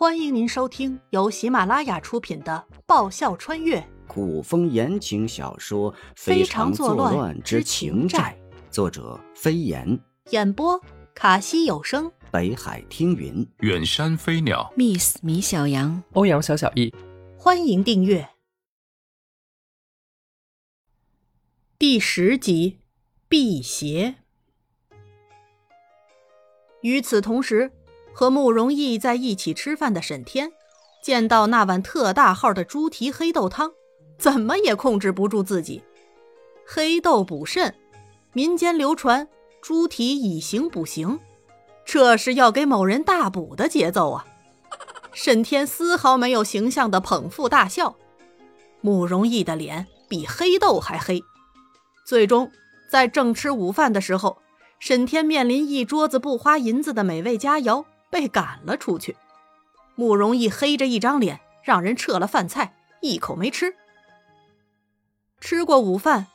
欢迎您收听由喜马拉雅出品的《爆笑穿越古风言情小说《非常作乱之情债》，作者飞檐，》，演播卡西有声，北海听云。远山飞鸟，Miss 米小羊，欧阳小小易，欢迎订阅。第十集，辟邪。与此同时，和慕容逸在一起吃饭的沈天，见到那碗特大号的猪蹄黑豆汤，怎么也控制不住自己。黑豆补肾，民间流传猪蹄以形补形，这是要给某人大补的节奏啊！沈天丝毫没有形象的捧腹大笑，慕容逸的脸比黑豆还黑。最终，在正吃午饭的时候，沈天面临一桌子不花银子的美味佳肴，被赶了出去。慕容逸黑着一张脸，让人撤了饭菜，一口没吃。吃过午饭，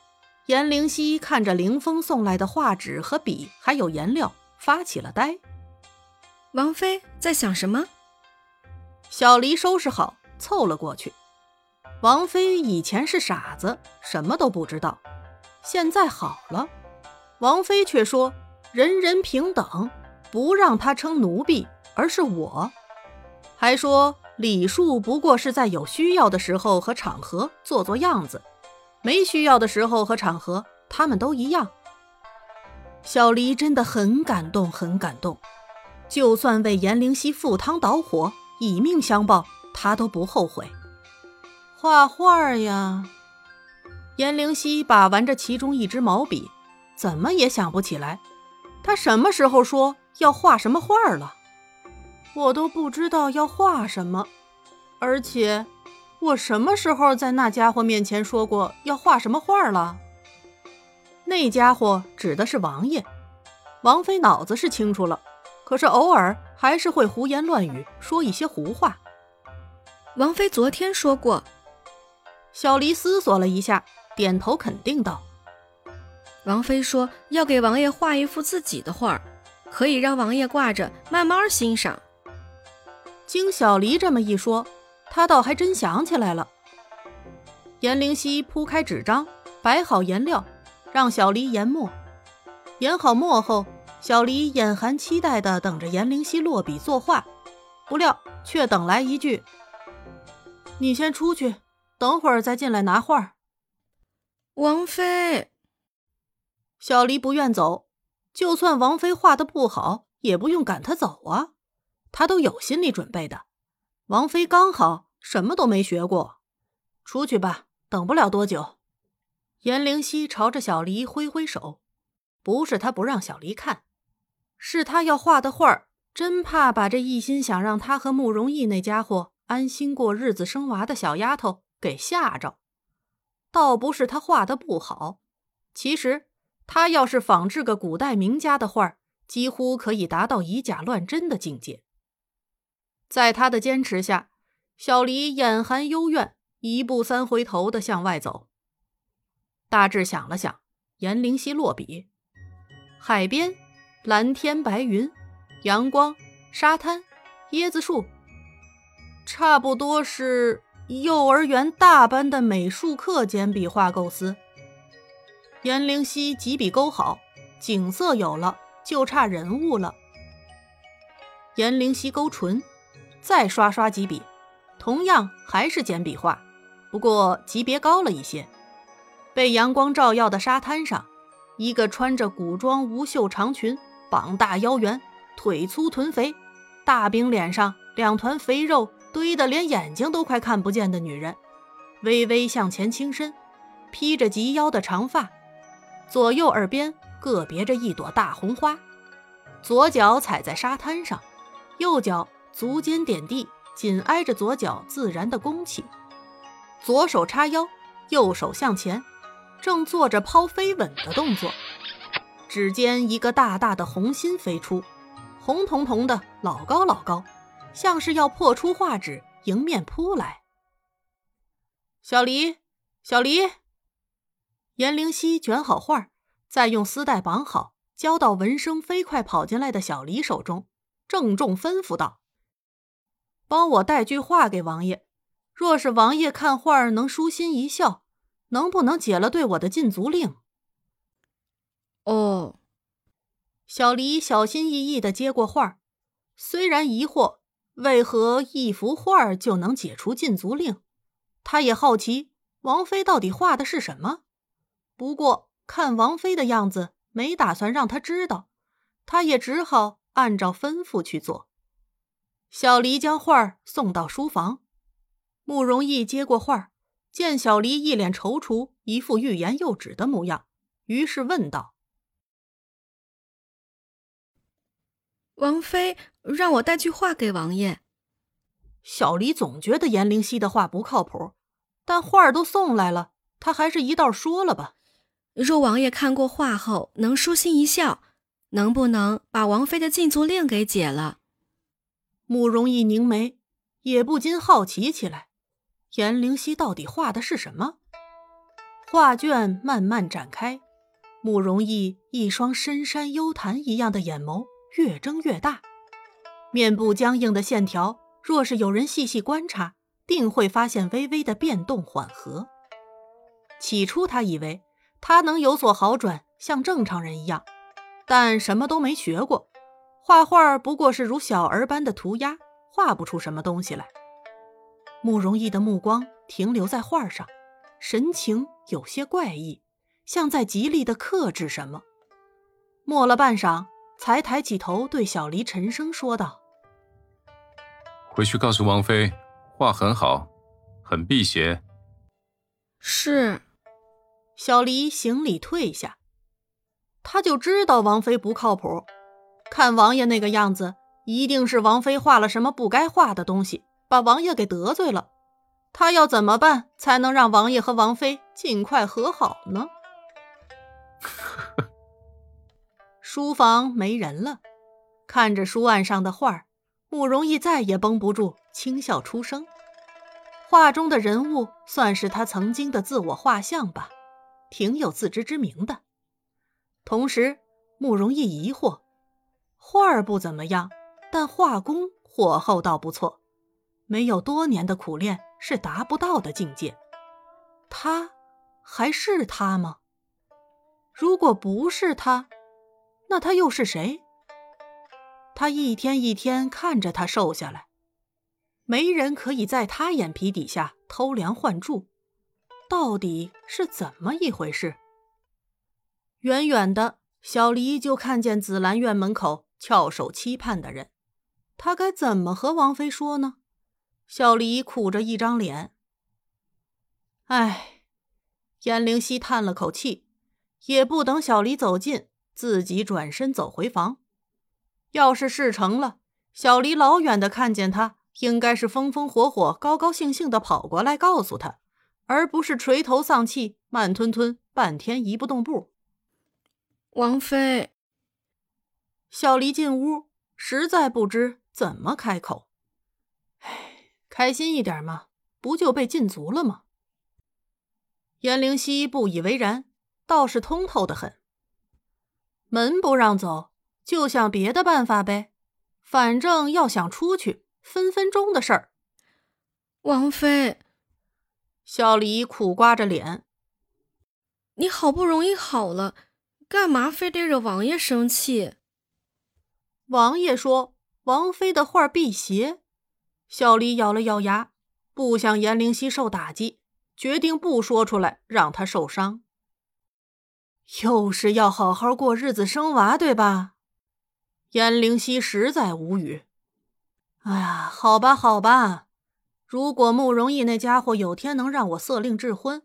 颜灵犀看着凌风送来的画纸和笔，还有颜料，发起了呆。王妃在想什么？小黎收拾好，凑了过去。王妃以前是傻子，什么都不知道，现在好了。王妃却说：“人人平等，不让他称奴婢，而是我。”还说礼数不过是在有需要的时候和场合做做样子，没需要的时候和场合，他们都一样。小黎真的很感动，很感动。就算为颜灵犀赴汤蹈火，以命相报，他都不后悔。画画呀，颜灵犀把玩着其中一支毛笔，怎么也想不起来，他什么时候说要画什么画了？我都不知道要画什么，而且我什么时候在那家伙面前说过要画什么画了？那家伙指的是王爷，王妃脑子是清楚了。可是偶尔还是会胡言乱语，说一些胡话。王妃昨天说过。小黎思索了一下，点头肯定道：“王妃说要给王爷画一幅自己的画，可以让王爷挂着慢慢欣赏。”经小黎这么一说，他倒还真想起来了。颜灵犀铺开纸张，摆好颜料，让小黎研墨。研好墨后。小黎眼含期待地等着颜灵犀落笔作画，不料却等来一句：“你先出去，等会儿再进来拿画。”王妃，小黎不愿走，就算王妃画的不好，也不用赶她走啊。她都有心理准备的。王妃刚好什么都没学过，出去吧，等不了多久。颜灵犀朝着小黎挥挥手，不是他不让小黎看。是他要画的画，真怕把这一心想让他和慕容逸那家伙安心过日子、生娃的小丫头给吓着。倒不是他画的不好，其实他要是仿制个古代名家的画儿，几乎可以达到以假乱真的境界。在他的坚持下，小黎眼含幽怨，一步三回头的向外走。大致想了想，颜灵犀落笔，海边。蓝天白云，阳光，沙滩，椰子树，差不多是幼儿园大班的美术课简笔画构思。颜灵犀几笔勾好，景色有了，就差人物了。颜灵犀勾唇，再刷刷几笔，同样还是简笔画，不过级别高了一些。被阳光照耀的沙滩上，一个穿着古装无袖长裙。膀大腰圆，腿粗臀肥，大饼脸上两团肥肉堆得连眼睛都快看不见的女人，微微向前倾身，披着及腰的长发，左右耳边各别着一朵大红花，左脚踩在沙滩上，右脚足尖点地，紧挨着左脚自然的弓起，左手叉腰，右手向前，正做着抛飞吻的动作。指尖一个大大的红心飞出，红彤彤的，老高老高，像是要破出画纸迎面扑来。小黎，小黎，颜灵犀卷好画，再用丝带绑好，交到闻声飞快跑进来的小黎手中，郑重吩咐道：“帮我带句话给王爷。若是王爷看画儿能舒心一笑，能不能解了对我的禁足令？”哦，小黎小心翼翼的接过画儿，虽然疑惑为何一幅画儿就能解除禁足令，他也好奇王妃到底画的是什么。不过看王妃的样子，没打算让他知道，他也只好按照吩咐去做。小黎将画儿送到书房，慕容易接过画儿，见小黎一脸踌躇，一副欲言又止的模样，于是问道。王妃让我带句话给王爷。小黎总觉得颜灵犀的话不靠谱，但画儿都送来了，他还是一道说了吧。若王爷看过画后能舒心一笑，能不能把王妃的禁足令给解了？慕容逸凝眉，也不禁好奇起来：颜灵犀到底画的是什么？画卷慢慢展开，慕容逸一双深山幽潭一样的眼眸。越睁越大，面部僵硬的线条，若是有人细细观察，定会发现微微的变动缓和。起初他以为他能有所好转，像正常人一样，但什么都没学过，画画不过是如小儿般的涂鸦，画不出什么东西来。慕容易的目光停留在画上，神情有些怪异，像在极力的克制什么。默了半晌。才抬起头，对小黎沉声说道：“回去告诉王妃，画很好，很辟邪。”是。小黎行礼退下，他就知道王妃不靠谱。看王爷那个样子，一定是王妃画了什么不该画的东西，把王爷给得罪了。他要怎么办才能让王爷和王妃尽快和好呢？书房没人了，看着书案上的画慕容易再也绷不住，轻笑出声。画中的人物算是他曾经的自我画像吧，挺有自知之明的。同时，慕容易疑惑：画儿不怎么样，但画工火候倒不错，没有多年的苦练是达不到的境界。他还是他吗？如果不是他？那他又是谁？他一天一天看着他瘦下来，没人可以在他眼皮底下偷梁换柱，到底是怎么一回事？远远的小黎就看见紫兰院门口翘首期盼的人，他该怎么和王妃说呢？小黎苦着一张脸，唉，颜灵犀叹了口气，也不等小黎走近。自己转身走回房。要是事成了，小黎老远的看见他，应该是风风火火、高高兴兴的跑过来告诉他，而不是垂头丧气、慢吞吞、半天移不动步。王妃，小黎进屋，实在不知怎么开口。唉，开心一点嘛，不就被禁足了吗？颜灵犀不以为然，倒是通透的很。门不让走，就想别的办法呗。反正要想出去，分分钟的事儿。王妃，小李苦瓜着脸：“你好不容易好了，干嘛非得惹王爷生气？”王爷说：“王妃的画辟邪。”小李咬了咬牙，不想颜灵犀受打击，决定不说出来，让他受伤。又是要好好过日子生娃，对吧？颜灵犀实在无语。哎呀，好吧，好吧。如果慕容逸那家伙有天能让我色令智昏，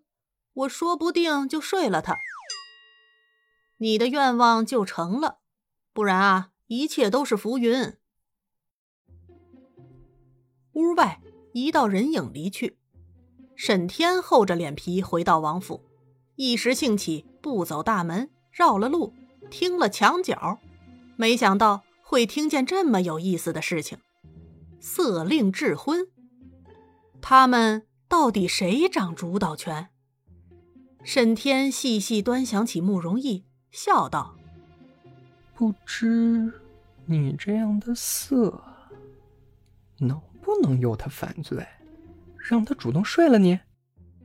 我说不定就睡了他。你的愿望就成了，不然啊，一切都是浮云。屋外，一道人影离去。沈天厚着脸皮回到王府，一时兴起。不走大门，绕了路，听了墙角，没想到会听见这么有意思的事情。色令智昏，他们到底谁掌主导权？沈天细细端详起慕容易，笑道：“不知你这样的色，能不能诱他犯罪，让他主动睡了你，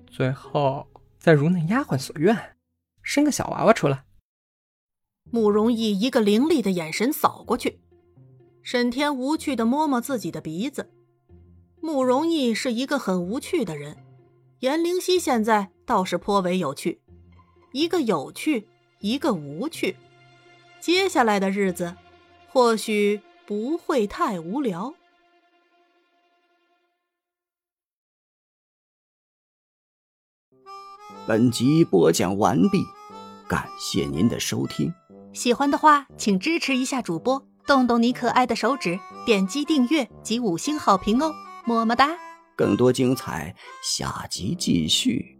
最后再如那丫鬟所愿，生个小娃娃出来。慕容易一个凌厉的眼神扫过去，沈天无趣的摸摸自己的鼻子。慕容逸是一个很无趣的人，颜灵溪现在倒是颇为有趣，一个有趣，一个无趣，接下来的日子或许不会太无聊。本集播讲完毕，感谢您的收听。喜欢的话，请支持一下主播，动动你可爱的手指，点击订阅及五星好评哦，么么哒！更多精彩，下集继续。